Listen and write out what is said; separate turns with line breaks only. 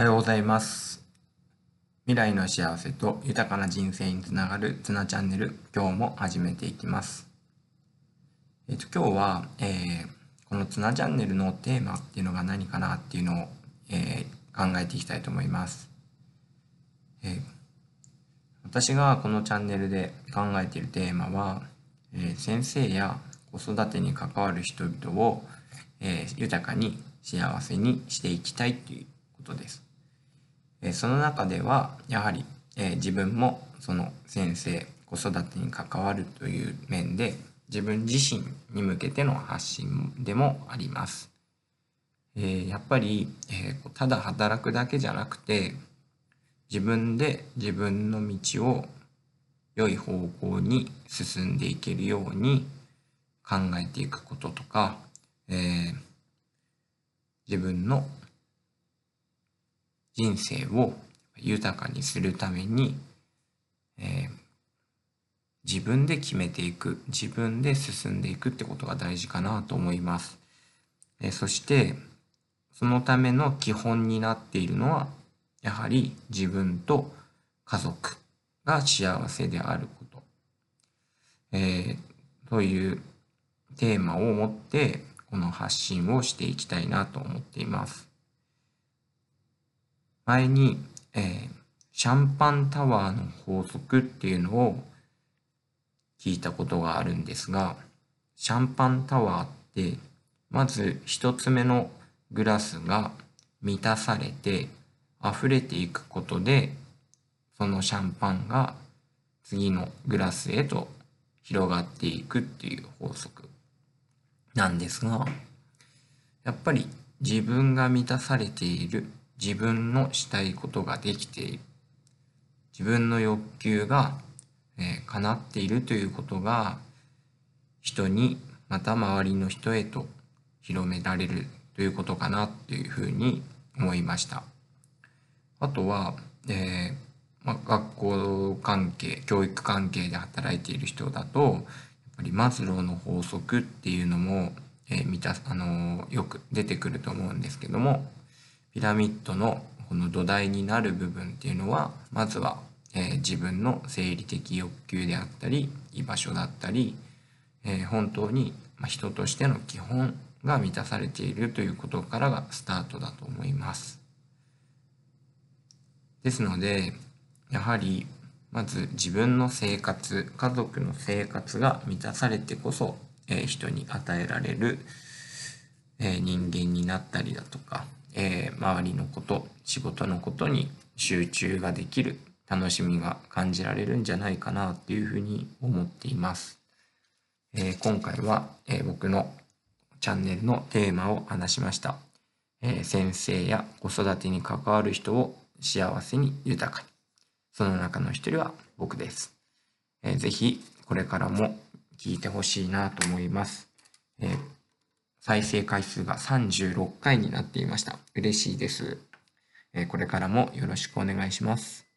はようございます。未来の幸せと豊かな人生につながるツナチャンネル、今日も始めていきます。えっ、と、今日は、えーこのツナチャンネルのテーマっていうのが何かなっていうのを、えー考えていきたいと思います。えー私がこのチャンネルで考えているテーマは、え先生や子育てに関わる人々を、え豊かに幸せにしていきたいということです。えその中ではやはり、え自分もその先生子育てに関わるという面で自分自身に向けての発信でもあります。えやっぱり、えーこうただ働くだけじゃなくて自分で自分の道を良い方向に進んでいけるように考えていくこととか、えー自分の人生を豊かにするために、えー自分で決めていく自分で進んでいくってことが大事かなと思います。えーそしてそのための基本になっているのはやはり自分と家族が幸せであること、えーというテーマを持ってこの発信をしていきたいなと思っています。前に、えーシャンパンタワーの法則っていうのを聞いたことがあるんですが、シャンパンタワーってまず一つ目のグラスが満たされて溢れていくことでそのシャンパンが次のグラスへと広がっていくっていう法則。なんですがやっぱり自分が満たされている自分のしたいことができている自分の欲求が、えー叶っているということが人にまた周りの人へと広められるということかなというふうに思いました。あとは、えーまあ、学校関係教育関係で働いている人だとやっぱりマズローの法則っていうのも、えー見たあのよく出てくると思うんですけどもピラミッドのこの土台になる部分っていうのはまずは、えー自分の生理的欲求であったり居場所だったり、えー本当に人としての基本が満たされているということからがスタートだと思います。ですのでやはりまず自分の生活家族の生活が満たされてこそ、えー人に与えられる、え人間になったりだとか、えー周りのこと仕事のことに集中ができる楽しみが感じられるんじゃないかなっていうふうに思っています。えー今回は、えー僕のチャンネルのテーマを話しました。え先生や子育てに関わる人を幸せに豊かに。その中の一人は僕です。えーぜこれからも聞いてほしいなと思います。えー再生回数が36回になっていました。嬉しいです。これからもよろしくお願いします。